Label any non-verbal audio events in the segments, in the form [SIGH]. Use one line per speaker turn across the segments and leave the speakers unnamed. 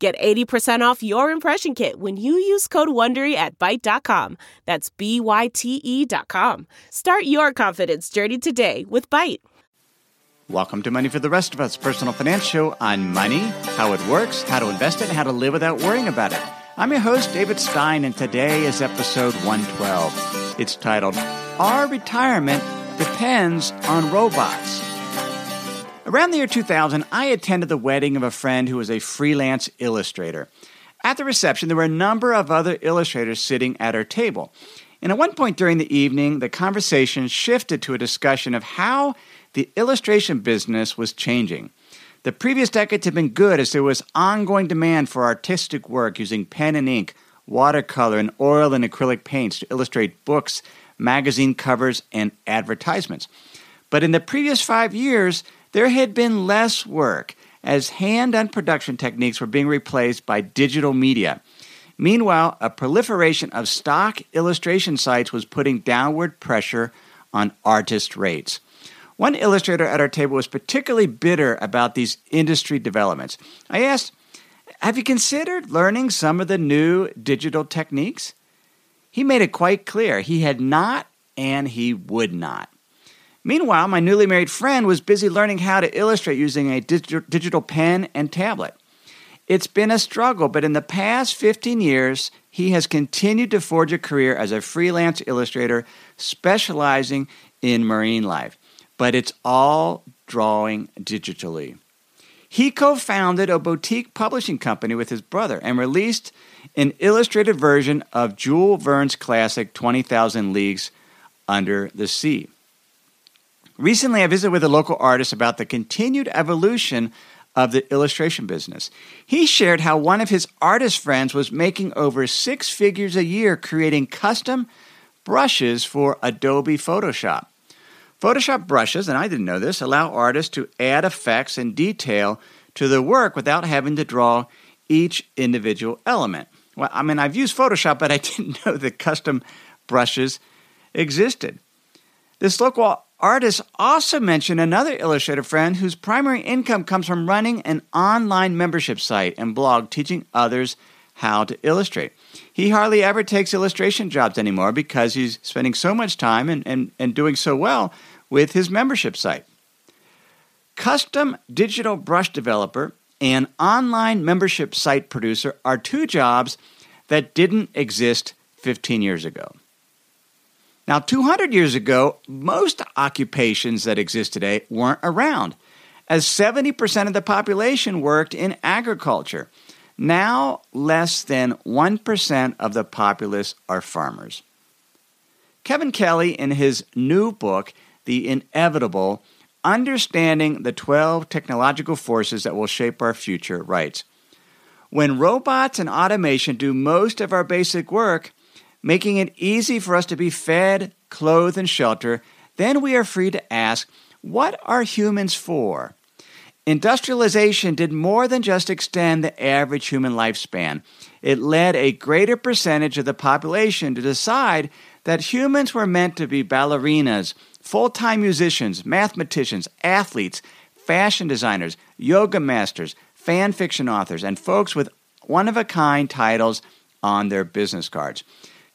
Get 80% off your impression kit when you use code WONDERY at Byte.com. That's B-Y-T-E dot com. Start your confidence journey today with Byte.
Welcome to Money for the Rest of Us, personal finance show on money, how it works, how to invest it, and how to live without worrying about it. I'm your host, David Stein, and today is episode 112. It's titled, Our Retirement Depends on Robots. Around the year 2000, I attended the wedding of a friend who was a freelance illustrator. At the reception, there were a number of other illustrators sitting at our table. And at one point during the evening, the conversation shifted to a discussion of how the illustration business was changing. The previous decades had been good as there was ongoing demand for artistic work using pen and ink, watercolor, and oil and acrylic paints to illustrate books, magazine covers, and advertisements. But in the previous five years, there had been less work as hand and production techniques were being replaced by digital media. Meanwhile, a proliferation of stock illustration sites was putting downward pressure on artist rates. One illustrator at our table was particularly bitter about these industry developments. I asked, Have you considered learning some of the new digital techniques? He made it quite clear he had not and he would not. Meanwhile, my newly married friend was busy learning how to illustrate using a dig- digital pen and tablet. It's been a struggle, but in the past 15 years, he has continued to forge a career as a freelance illustrator specializing in marine life. But it's all drawing digitally. He co founded a boutique publishing company with his brother and released an illustrated version of Jules Verne's classic 20,000 Leagues Under the Sea. Recently, I visited with a local artist about the continued evolution of the illustration business. He shared how one of his artist friends was making over six figures a year creating custom brushes for Adobe Photoshop. Photoshop brushes, and I didn't know this, allow artists to add effects and detail to their work without having to draw each individual element. Well, I mean, I've used Photoshop, but I [LAUGHS] didn't know that custom brushes existed. This local Artists also mention another illustrator friend whose primary income comes from running an online membership site and blog teaching others how to illustrate. He hardly ever takes illustration jobs anymore because he's spending so much time and, and, and doing so well with his membership site. Custom digital brush developer and online membership site producer are two jobs that didn't exist 15 years ago. Now, 200 years ago, most occupations that exist today weren't around, as 70% of the population worked in agriculture. Now, less than 1% of the populace are farmers. Kevin Kelly, in his new book, The Inevitable Understanding the 12 Technological Forces That Will Shape Our Future, writes When robots and automation do most of our basic work, making it easy for us to be fed, clothed, and sheltered, then we are free to ask, what are humans for? Industrialization did more than just extend the average human lifespan. It led a greater percentage of the population to decide that humans were meant to be ballerinas, full time musicians, mathematicians, athletes, fashion designers, yoga masters, fan fiction authors, and folks with one of a kind titles on their business cards.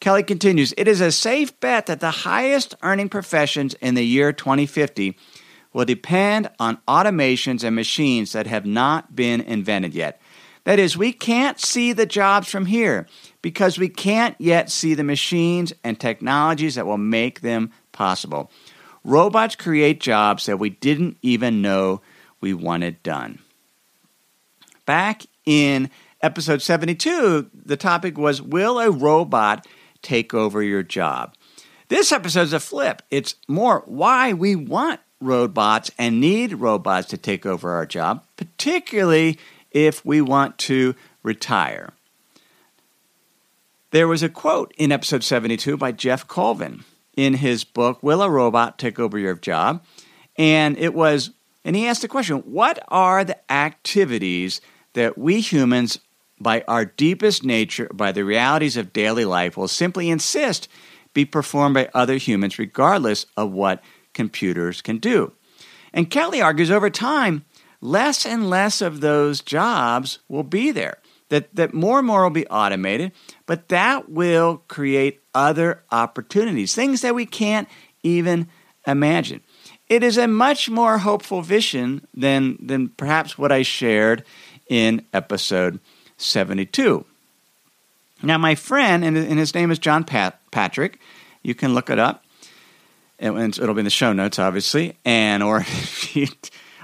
Kelly continues It is a safe bet that the highest earning professions in the year 2050 will depend on automations and machines that have not been invented yet. That is, we can't see the jobs from here because we can't yet see the machines and technologies that will make them possible. Robots create jobs that we didn't even know we wanted done. Back in episode 72, the topic was Will a robot take over your job. This episode is a flip. It's more why we want robots and need robots to take over our job, particularly if we want to retire. There was a quote in episode 72 by Geoff Colvin in his book, Will a Robot Take Over Your Job? And it was, and he asked the question, what are the activities that we humans by our deepest nature, by the realities of daily life, will simply insist be performed by other humans regardless of what computers can do. And Kelly argues over time, less and less of those jobs will be there, that, that more and more will be automated, but that will create other opportunities, things that we can't even imagine. It is a much more hopeful vision than, than perhaps what I shared in episode 72. Now, my friend, and his name is John Pat- Patrick, you can look it up. It'll be in the show notes, obviously. And, or [LAUGHS] if you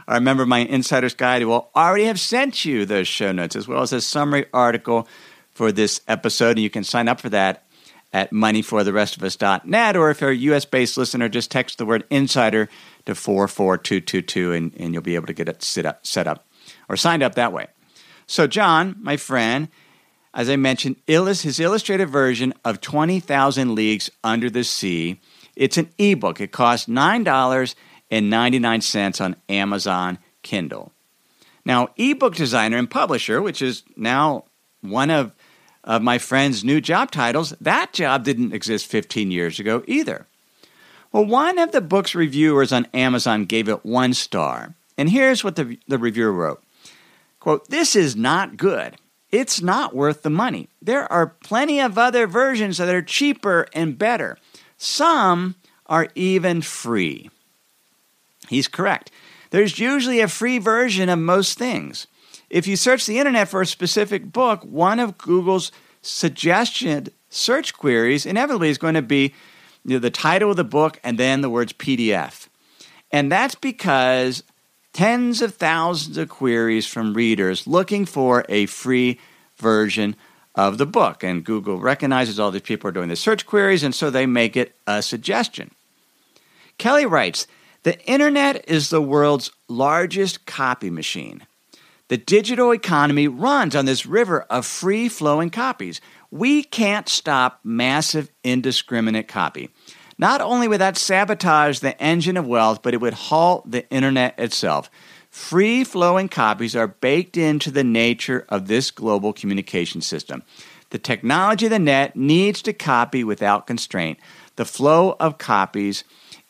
I remember my insider's guide will already have sent you those show notes as well as a summary article for this episode. And you can sign up for that at moneyfortherestofus.net. Or if you're a US based listener, just text the word insider to 44222 and, and you'll be able to get it set up, set up or signed up that way. So, John, my friend, as I mentioned, his illustrated version of 20,000 Leagues Under the Sea. It's an ebook. It costs $9.99 on Amazon Kindle. Now, ebook designer and publisher, which is now one of, of my friend's new job titles, that job didn't exist 15 years ago either. Well, one of the book's reviewers on Amazon gave it one star. And here's what the, the reviewer wrote Quote, this is not good. It's not worth the money. There are plenty of other versions that are cheaper and better. Some are even free. He's correct. There's usually a free version of most things. If you search the internet for a specific book, one of Google's suggested search queries inevitably is going to be you know, the title of the book and then the words PDF. And that's because tens of thousands of queries from readers looking for a free version of the book. And Google recognizes all these people are doing the search queries, and so they make it a suggestion. Kelly writes The internet is the world's largest copy machine. The digital economy runs on this river of free flowing copies. We can't stop massive indiscriminate copy. Not only would that sabotage the engine of wealth, but it would halt the internet itself. Free flowing copies are baked into the nature of this global communication system. The technology of the net needs to copy without constraint. The flow of copies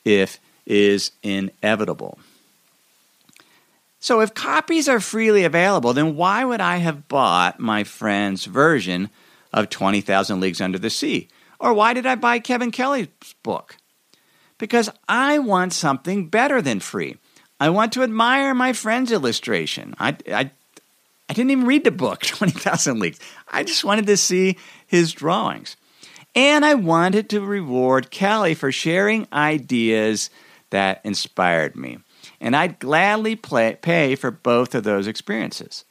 if is inevitable. So if copies are freely available, then why would I have bought my friend's version of 20,000 Leagues Under the Sea? Or why did I buy Kevin Kelly's book? Because I want something better than free. I want to admire my friend's illustration. I, I, I didn't even read the book, [LAUGHS] 20,000 Leagues. I just wanted to see his drawings. And I wanted to reward Kelly for sharing ideas that inspired me. And I'd gladly play, pay for both of those experiences.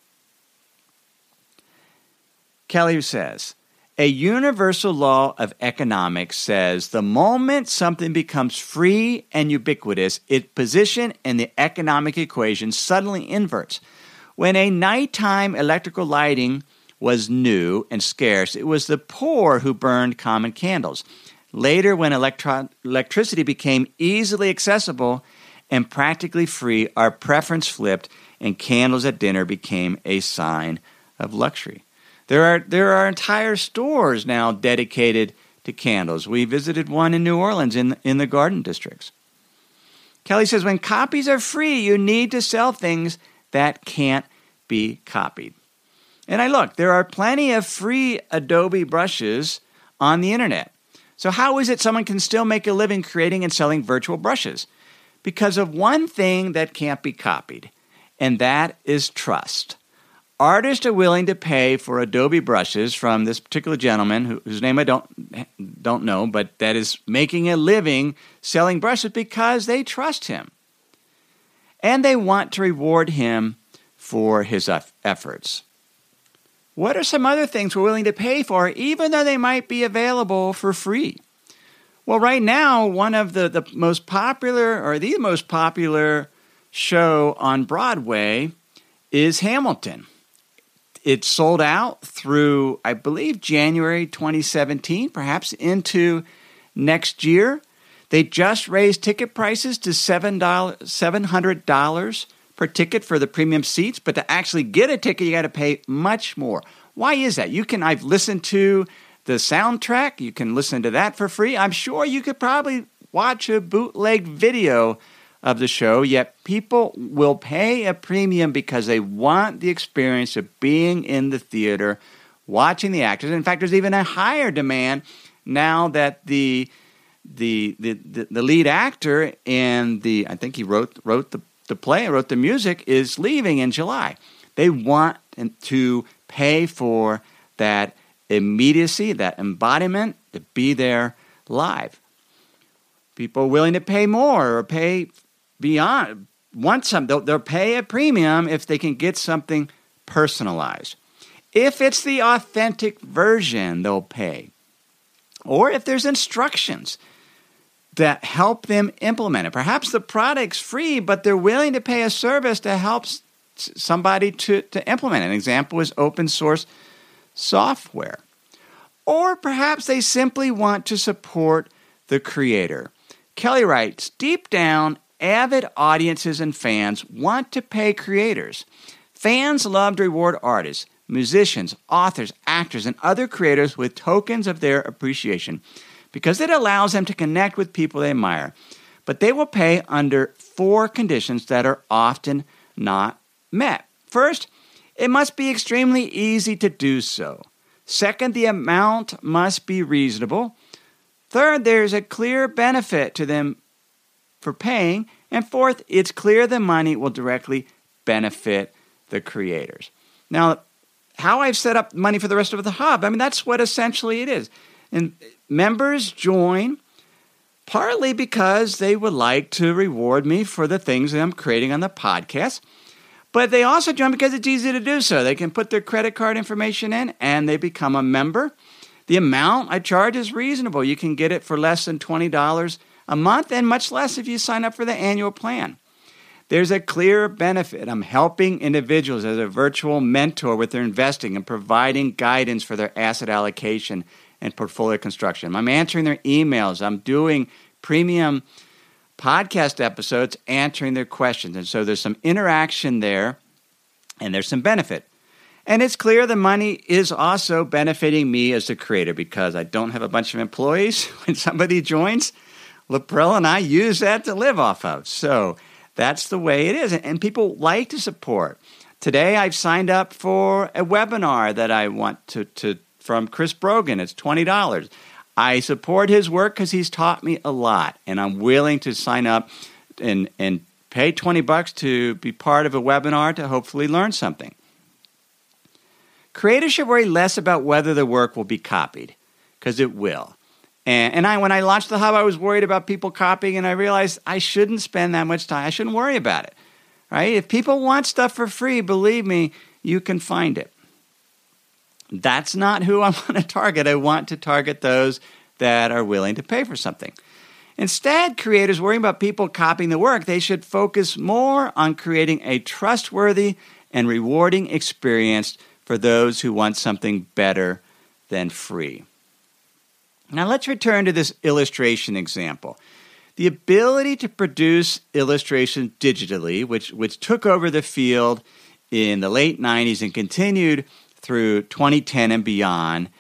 Kelly says, a universal law of economics says the moment something becomes free and ubiquitous, its position in the economic equation suddenly inverts. When a nighttime electrical lighting was new and scarce, it was the poor who burned common candles. Later, when electro- electricity became easily accessible and practically free, our preference flipped, and candles at dinner became a sign of luxury. There are, there are entire stores now dedicated to candles. We visited one in New Orleans in, in the garden districts. Kelly says when copies are free, you need to sell things that can't be copied. And I look, there are plenty of free Adobe brushes on the internet. So, how is it someone can still make a living creating and selling virtual brushes? Because of one thing that can't be copied, and that is trust artists are willing to pay for Adobe brushes from this particular gentleman whose name I don't don't know, but that is making a living selling brushes because they trust him. And they want to reward him for his efforts. What are some other things we're willing to pay for, even though they might be available for free? Well, right now, one of the, the most popular, or the most popular show on Broadway is Hamilton it sold out through, I believe, January 2017, perhaps into next year. They just raised ticket prices to $700 per ticket for the premium seats, but to actually get a ticket, you got to pay much more. Why is that? You can, I've listened to the soundtrack, you can listen to that for free. I'm sure you could probably watch a bootleg video of the show, yet people will pay a premium because they want the experience of being in the theater, watching the actors. In fact, there's even a higher demand now that the the the, the, the lead actor and the I think he wrote wrote the, the play, wrote the music, is leaving in July. They want to pay for that immediacy, that embodiment, to be there live people are willing to pay more or pay beyond want some they'll, they'll pay a premium if they can get something personalized if it's the authentic version they'll pay or if there's instructions that help them implement it perhaps the product's free but they're willing to pay a service to help somebody to, to implement it. an example is open source software or perhaps they simply want to support the creator kelly writes deep down avid audiences and fans want to pay creators. Fans love to reward artists, musicians, authors, actors, and other creators with tokens of their appreciation because it allows them to connect with people they admire. But they will pay under four conditions that are often not met. First, it must be extremely easy to do so. Second, the amount must be reasonable. Third, there's a clear benefit to them for paying. And fourth, it's clear the money will directly benefit the creators. Now, how I've set up money for the rest of the hub, I mean, that's what essentially it is. And members join partly because they would like to reward me for the things that I'm creating on the podcast. But they also join because it's easy to do so. They can put their credit card information in and they become a member. The amount I charge is reasonable. You can get it for less than $20 a month and much less if you sign up for the annual plan. There's a clear benefit. I'm helping individuals as a virtual mentor with their investing and providing guidance for their asset allocation and portfolio construction. I'm answering their emails. I'm doing premium podcast episodes answering their questions. And so there's some interaction there and there's some benefit. And it's clear the money is also benefiting me as the creator because I don't have a bunch of employees [LAUGHS] when somebody joins. Laprell and I use that to live off of. So that's the way it is. And people like to support. Today I've signed up for a webinar that I want to, to from Chris Brogan. It's $20. I support his work because he's taught me a lot, and I'm willing to sign up and, and pay 20 bucks to be part of a webinar to hopefully learn something. Creators should worry less about whether the work will be copied, because it will. And, and I, when I launched the hub, I was worried about people copying, and I realized I shouldn't spend that much time. I shouldn't worry about it, right? If people want stuff for free, believe me, you can find it. That's not who I [LAUGHS] want to target. I want to target those that are willing to pay for something. Instead, creators worrying about people copying the work, they should focus more on creating a trustworthy and rewarding experience for those who want something better than free. Now let's return to this illustration example. The ability to produce illustration digitally, which, which took over the field in the late 90s and continued through 2010 and beyond,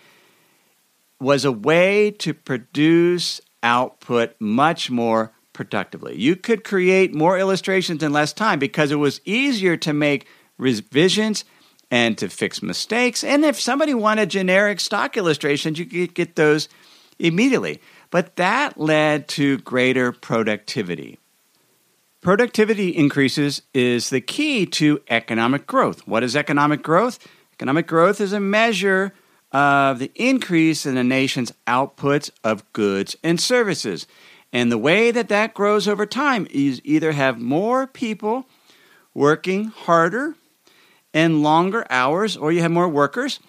was a way to produce output much more productively. You could create more illustrations in less time because it was easier to make revisions and to fix mistakes. And if somebody wanted generic stock illustrations, you could get those immediately. But that led to greater productivity. Productivity increases is the key to economic growth. What is economic growth? Economic growth is a measure of the increase in a nation's outputs of goods and services. And the way that that grows over time is either have more people working harder and longer hours, or you have more workers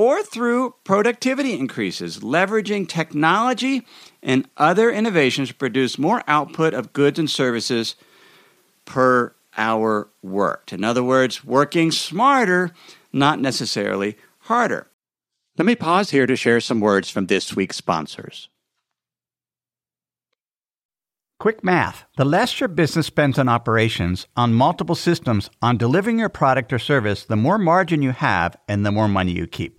or through productivity increases, leveraging technology and other innovations to produce more output of goods and services per hour worked. In other words, working smarter, not necessarily harder. Let me pause here to share some words from this week's sponsors. Quick math. The less your business spends on operations, on multiple systems, on delivering your product or service, the more margin you have and the more money you keep.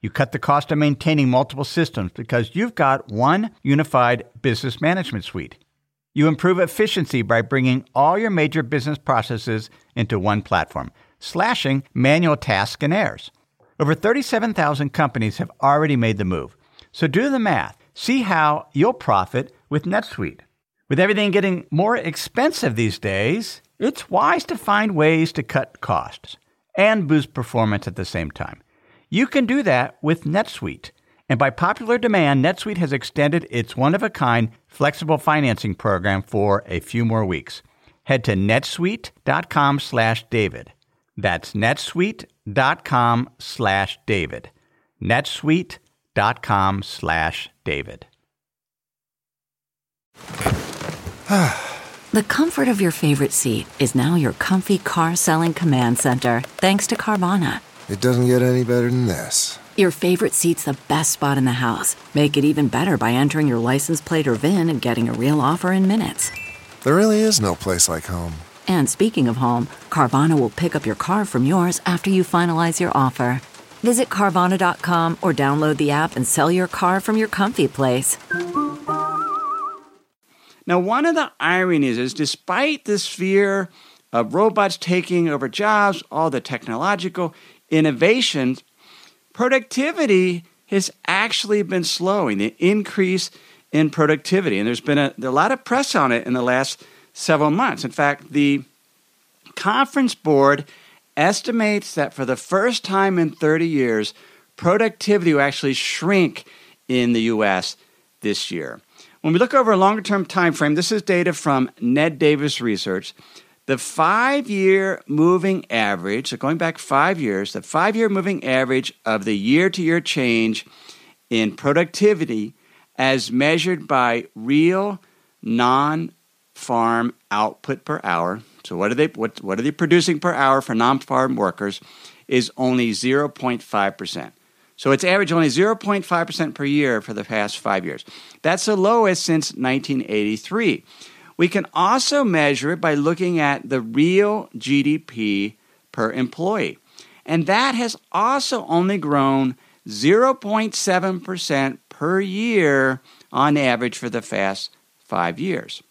You cut the cost of maintaining multiple systems because you've got one unified business management suite. You improve efficiency by bringing all your major business processes into one platform, slashing manual tasks and errors. Over 37,000 companies have already made the move. So do the math. See how you'll profit with NetSuite. With everything getting more expensive these days, it's wise to find ways to cut costs and boost performance at the same time. You can do that with NetSuite. And by popular demand, NetSuite has extended its one of a kind flexible financing program for a few more weeks. Head to netsuite.com slash David. That's netsuite.com slash David. netsuite.com slash David. [SIGHS]
the comfort of your favorite seat is now your comfy car selling command center, thanks to Carvana.
It doesn't get any better than this.
Your favorite seat's the best spot in the house. Make it even better by entering your license plate or VIN and getting a real offer in minutes.
There really is no place like home.
And speaking of home, Carvana will pick up your car from yours after you finalize your offer. Visit Carvana.com or download the app and sell your car from your comfy place.
Now, one of the ironies is despite this fear of robots taking over jobs, all the technological innovations, productivity has actually been slowing, the increase in productivity. And there's been a, a lot of press on it in the last several months. In fact, the Conference Board estimates that for the first time in 30 years, productivity will actually shrink in the US this year. When we look over a longer term time frame, this is data from Ned Davis Research. The five year moving average, so going back five years, the five year moving average of the year to year change in productivity as measured by real non farm output per hour. So, what are, they, what, what are they producing per hour for non farm workers? Is only 0.5%. So, it's averaged only 0.5% per year for the past five years. That's the lowest since 1983. We can also measure it by looking at the real GDP per employee. And that has also only grown 0.7% per year on average for the past five years.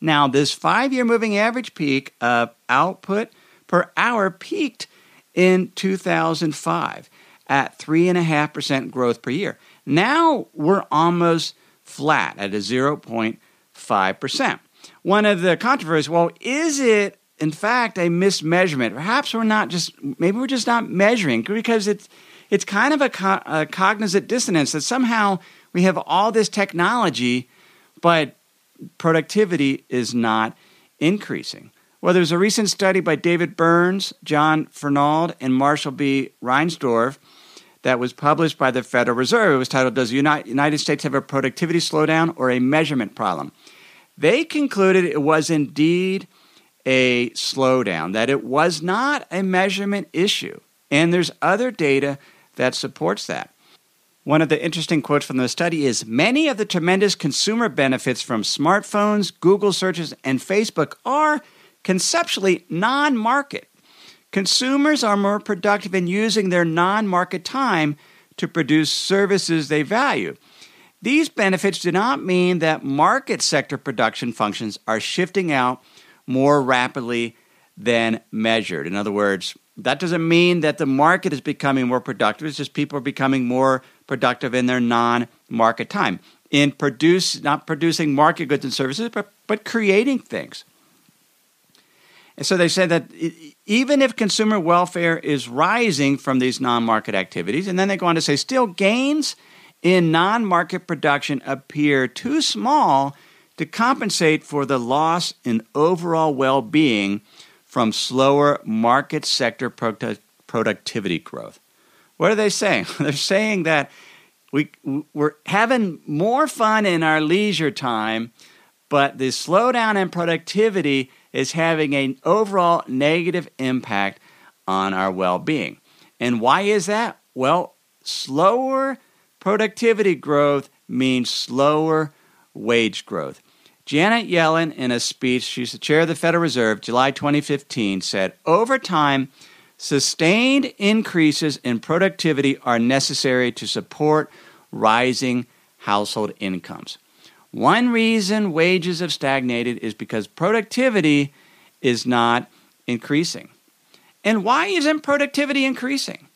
Now, this five year moving average peak of output per hour peaked in 2005 at 3.5% growth per year. Now we're almost flat at a zero point. 5%. One of the controversies, well, is it in fact a mismeasurement? Perhaps we're not just, maybe we're just not measuring because it's, it's kind of a, co- a cognizant dissonance that somehow we have all this technology, but productivity is not increasing. Well, there's a recent study by David Burns, John Fernald, and Marshall B. Reinsdorf that was published by the Federal Reserve. It was titled Does the United States Have a Productivity Slowdown or a Measurement Problem? They concluded it was indeed a slowdown, that it was not a measurement issue. And there's other data that supports that. One of the interesting quotes from the study is Many of the tremendous consumer benefits from smartphones, Google searches, and Facebook are conceptually non market. Consumers are more productive in using their non market time to produce services they value. These benefits do not mean that market sector production functions are shifting out more rapidly than measured. In other words, that doesn't mean that the market is becoming more productive. It's just people are becoming more productive in their non market time in produce not producing market goods and services but, but creating things and so they said that even if consumer welfare is rising from these non-market activities and then they go on to say still gains in non market production appear too small to compensate for the loss in overall well being from slower market sector productivity growth. What are they saying? [LAUGHS] They're saying that we, we're having more fun in our leisure time, but the slowdown in productivity is having an overall negative impact on our well being. And why is that? Well, slower Productivity growth means slower wage growth. Janet Yellen, in a speech, she's the chair of the Federal Reserve, July 2015, said, Over time, sustained increases in productivity are necessary to support rising household incomes. One reason wages have stagnated is because productivity is not increasing. And why isn't productivity increasing?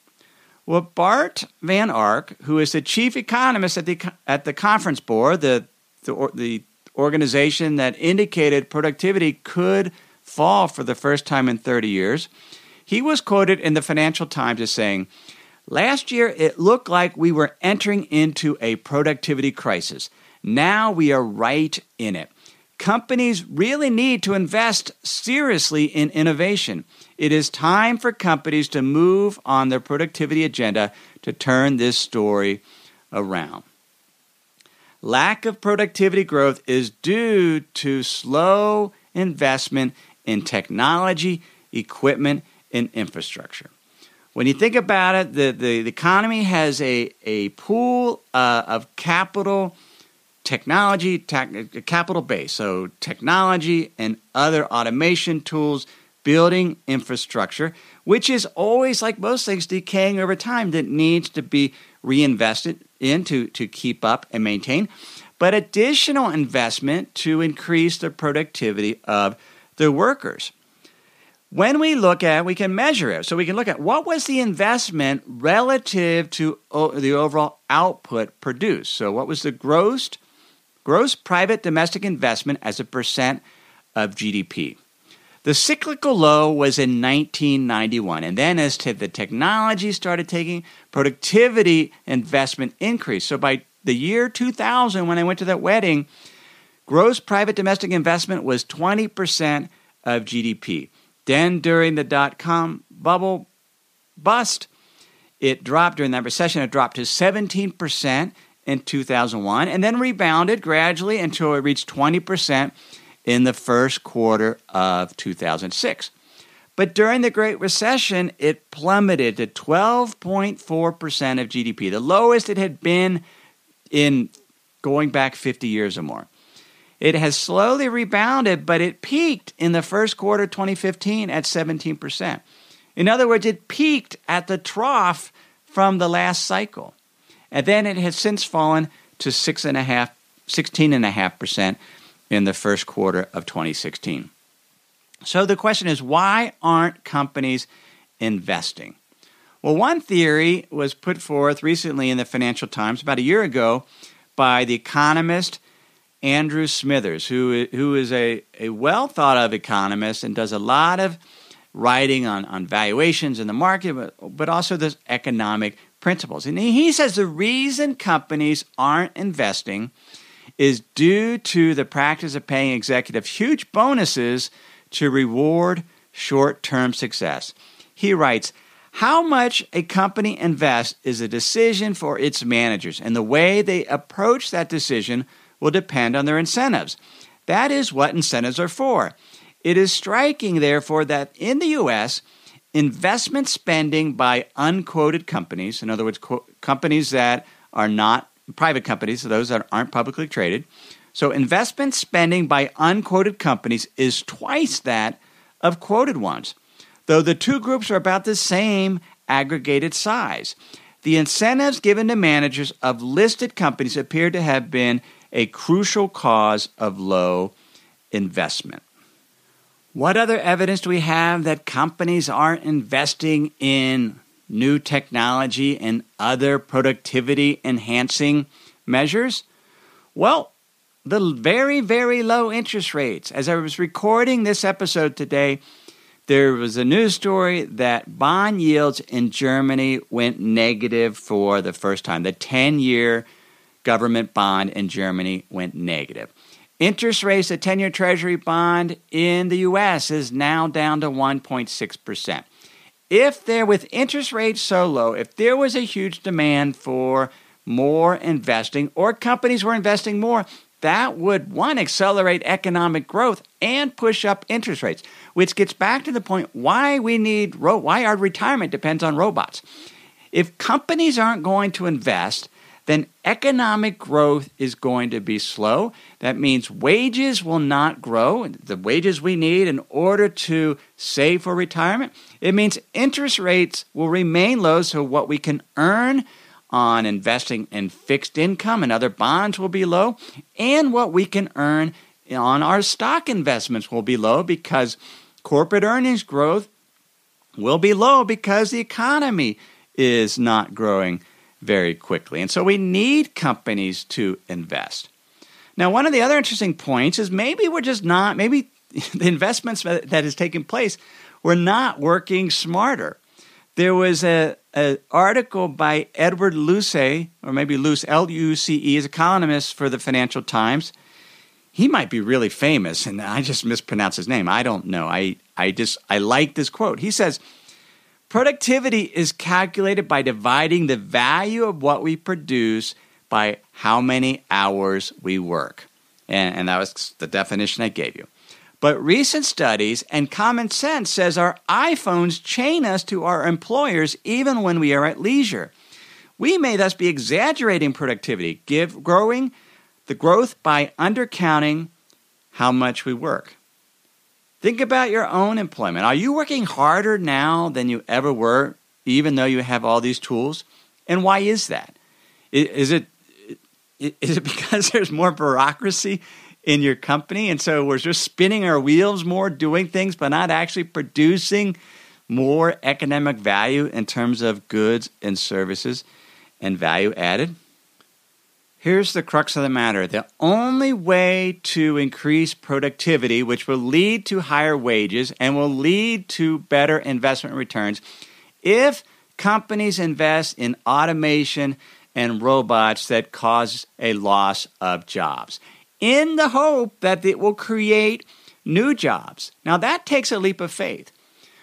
Well, Bart Van Ark, who is the chief economist at the at the Conference Board, the the, the organization that indicated productivity could fall for the first time in 30 years, he was quoted in the Financial Times as saying, "Last year it looked like we were entering into a productivity crisis. Now we are right in it." Companies really need to invest seriously in innovation. It is time for companies to move on their productivity agenda to turn this story around. Lack of productivity growth is due to slow investment in technology, equipment, and infrastructure. When you think about it, the, the, the economy has a, a pool uh, of capital technology, tech, capital base. So, technology and other automation tools building infrastructure, which is always, like most things, decaying over time that needs to be reinvested into to keep up and maintain, but additional investment to increase the productivity of the workers. When we look at, we can measure it. So we can look at what was the investment relative to the overall output produced. So what was the gross gross private domestic investment as a percent of GDP? The cyclical low was in 1991. And then, as the technology started taking, productivity investment increased. So, by the year 2000, when I went to that wedding, gross private domestic investment was 20% of GDP. Then, during the dot com bubble bust, it dropped during that recession, it dropped to 17% in 2001 and then rebounded gradually until it reached 20% in the first quarter of 2006. But during the Great Recession, it plummeted to 12.4% of GDP, the lowest it had been in going back 50 years or more. It has slowly rebounded, but it peaked in the first quarter 2015 at 17%. In other words, it peaked at the trough from the last cycle. And then it has since fallen to 6.5, 16.5%, in the first quarter of 2016. So the question is why aren't companies investing? Well, one theory was put forth recently in the Financial Times about a year ago by the economist Andrew Smithers, who, who is a, a well thought of economist and does a lot of writing on, on valuations in the market, but, but also the economic principles. And he says the reason companies aren't investing is due to the practice of paying executives huge bonuses to reward short term success. He writes, how much a company invests is a decision for its managers, and the way they approach that decision will depend on their incentives. That is what incentives are for. It is striking, therefore, that in the U.S., investment spending by unquoted companies, in other words, co- companies that are not private companies, so those that aren't publicly traded. So investment spending by unquoted companies is twice that of quoted ones, though the two groups are about the same aggregated size. The incentives given to managers of listed companies appear to have been a crucial cause of low investment. What other evidence do we have that companies aren't investing in new technology and other productivity enhancing measures? Well, the very, very low interest rates. As I was recording this episode today, there was a news story that bond yields in Germany went negative for the first time. The 10 year government bond in Germany went negative. Interest rates, the 10 year Treasury bond in the US is now down to 1.6% if there with interest rates so low, if there was a huge demand for more investing or companies were investing more, that would one accelerate economic growth and push up interest rates, which gets back to the point why we need why our retirement depends on robots. If companies aren't going to invest, then economic growth is going to be slow. That means wages will not grow, the wages we need in order to save for retirement. It means interest rates will remain low, so what we can earn on investing in fixed income and other bonds will be low, and what we can earn on our stock investments will be low because corporate earnings growth will be low because the economy is not growing very quickly. And so we need companies to invest. Now, one of the other interesting points is maybe we're just not, maybe [LAUGHS] the investments that is taking place, we're not working smarter. There was a, an article by Edward Luce, or maybe Luce, L U C E, is a economist for the Financial Times. He might be really famous, and I just mispronounced his name. I don't know. I, I just, I like this quote. He says, Productivity is calculated by dividing the value of what we produce by how many hours we work. And, and, that was the definition I gave you. But recent studies and common sense says our iPhones chain us to our employers even when we are at leisure. We may thus be exaggerating productivity, give growing the growth by undercounting how much we work. Think about your own employment. Are you working harder now than you ever were, even though you have all these tools? And why is that? Is it is it [LAUGHS] because there's more bureaucracy in your company, and so we're just spinning our wheels more, doing things, but not actually producing more economic value in terms of goods and services and value added? Here's the crux of the matter the only way to increase productivity, which will lead to higher wages and will lead to better investment returns, if companies invest in automation and robots that cause a loss of jobs in the hope that it will create new jobs. Now, that takes a leap of faith.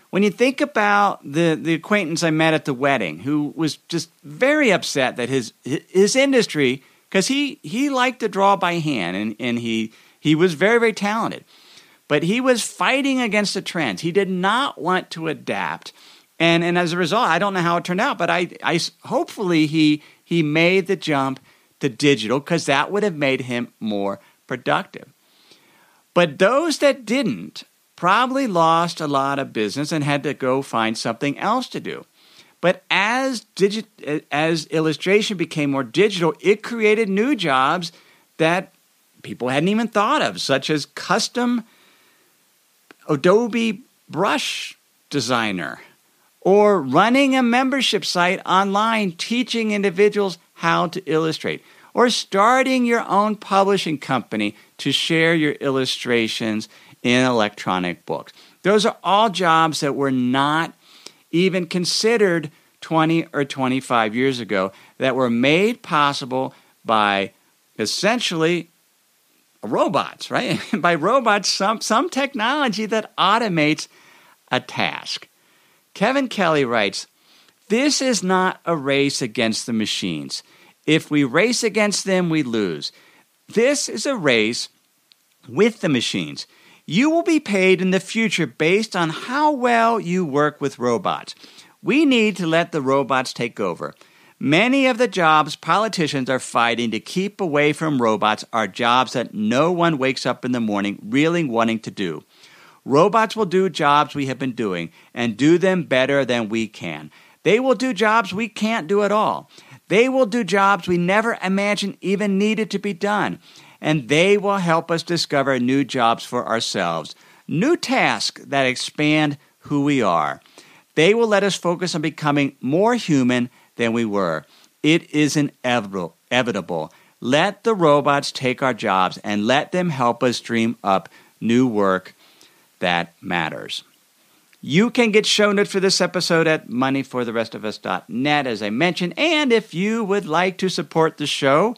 When you think about the, the acquaintance I met at the wedding who was just very upset that his, his industry because he he liked to draw by hand and, and he he was very very talented but he was fighting against the trends he did not want to adapt and and as a result i don't know how it turned out but i i hopefully he he made the jump to digital because that would have made him more productive but those that didn't probably lost a lot of business and had to go find something else to do but as as illustration became more digital, it created new jobs that people hadn't even thought of, such as custom Adobe brush designer or running a membership site online teaching individuals how to illustrate or starting your own publishing company to share your illustrations in electronic books. Those are all jobs that were not even considered 20 or 25 years ago that were made possible by essentially robots, right? [LAUGHS] by robots, some, some technology that automates a task. Kevin Kelly writes This is not a race against the machines. If we race against them, we lose. This is a race with the machines. You will be paid in the future based on how well you work with robots. We need to let the robots take over. Many of the jobs politicians are fighting to keep away from robots are jobs that no one wakes up in the morning really wanting to do. Robots will do jobs we have been doing and do them better than we can. They will do jobs we can't do at all. They will do jobs we never imagined even needed to be done and they will help us discover new jobs for ourselves, new tasks that expand who we are. They will let us focus on becoming more human than we were. It is inevitable. Let the robots take our jobs and let them help us dream up new work that matters. You can get show notes for this episode at moneyfortherestofus.net, as I mentioned. And if you would like to support the show,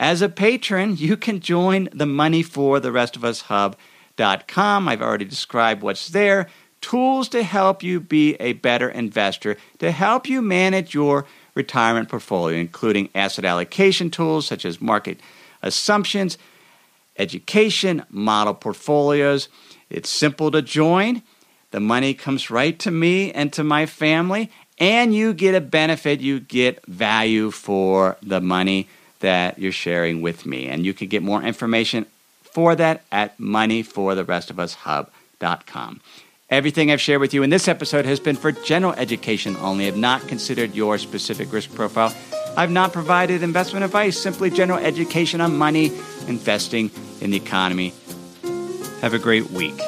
as a patron, you can join the Money for the Rest of Us Hub.com. I've already described what's there. Tools to help you be a better investor, to help you manage your retirement portfolio, including asset allocation tools such as market assumptions, education, model portfolios. It's simple to join. The money comes right to me and to my family, and you get a benefit. You get value for the money that you're sharing with me. And you can get more information for that at moneyfortherestofushub.com. Everything I've shared with you in this episode has been for general education only. I've not considered your specific risk profile. I've not provided investment advice, simply general education on money, investing in the economy. Have a great week.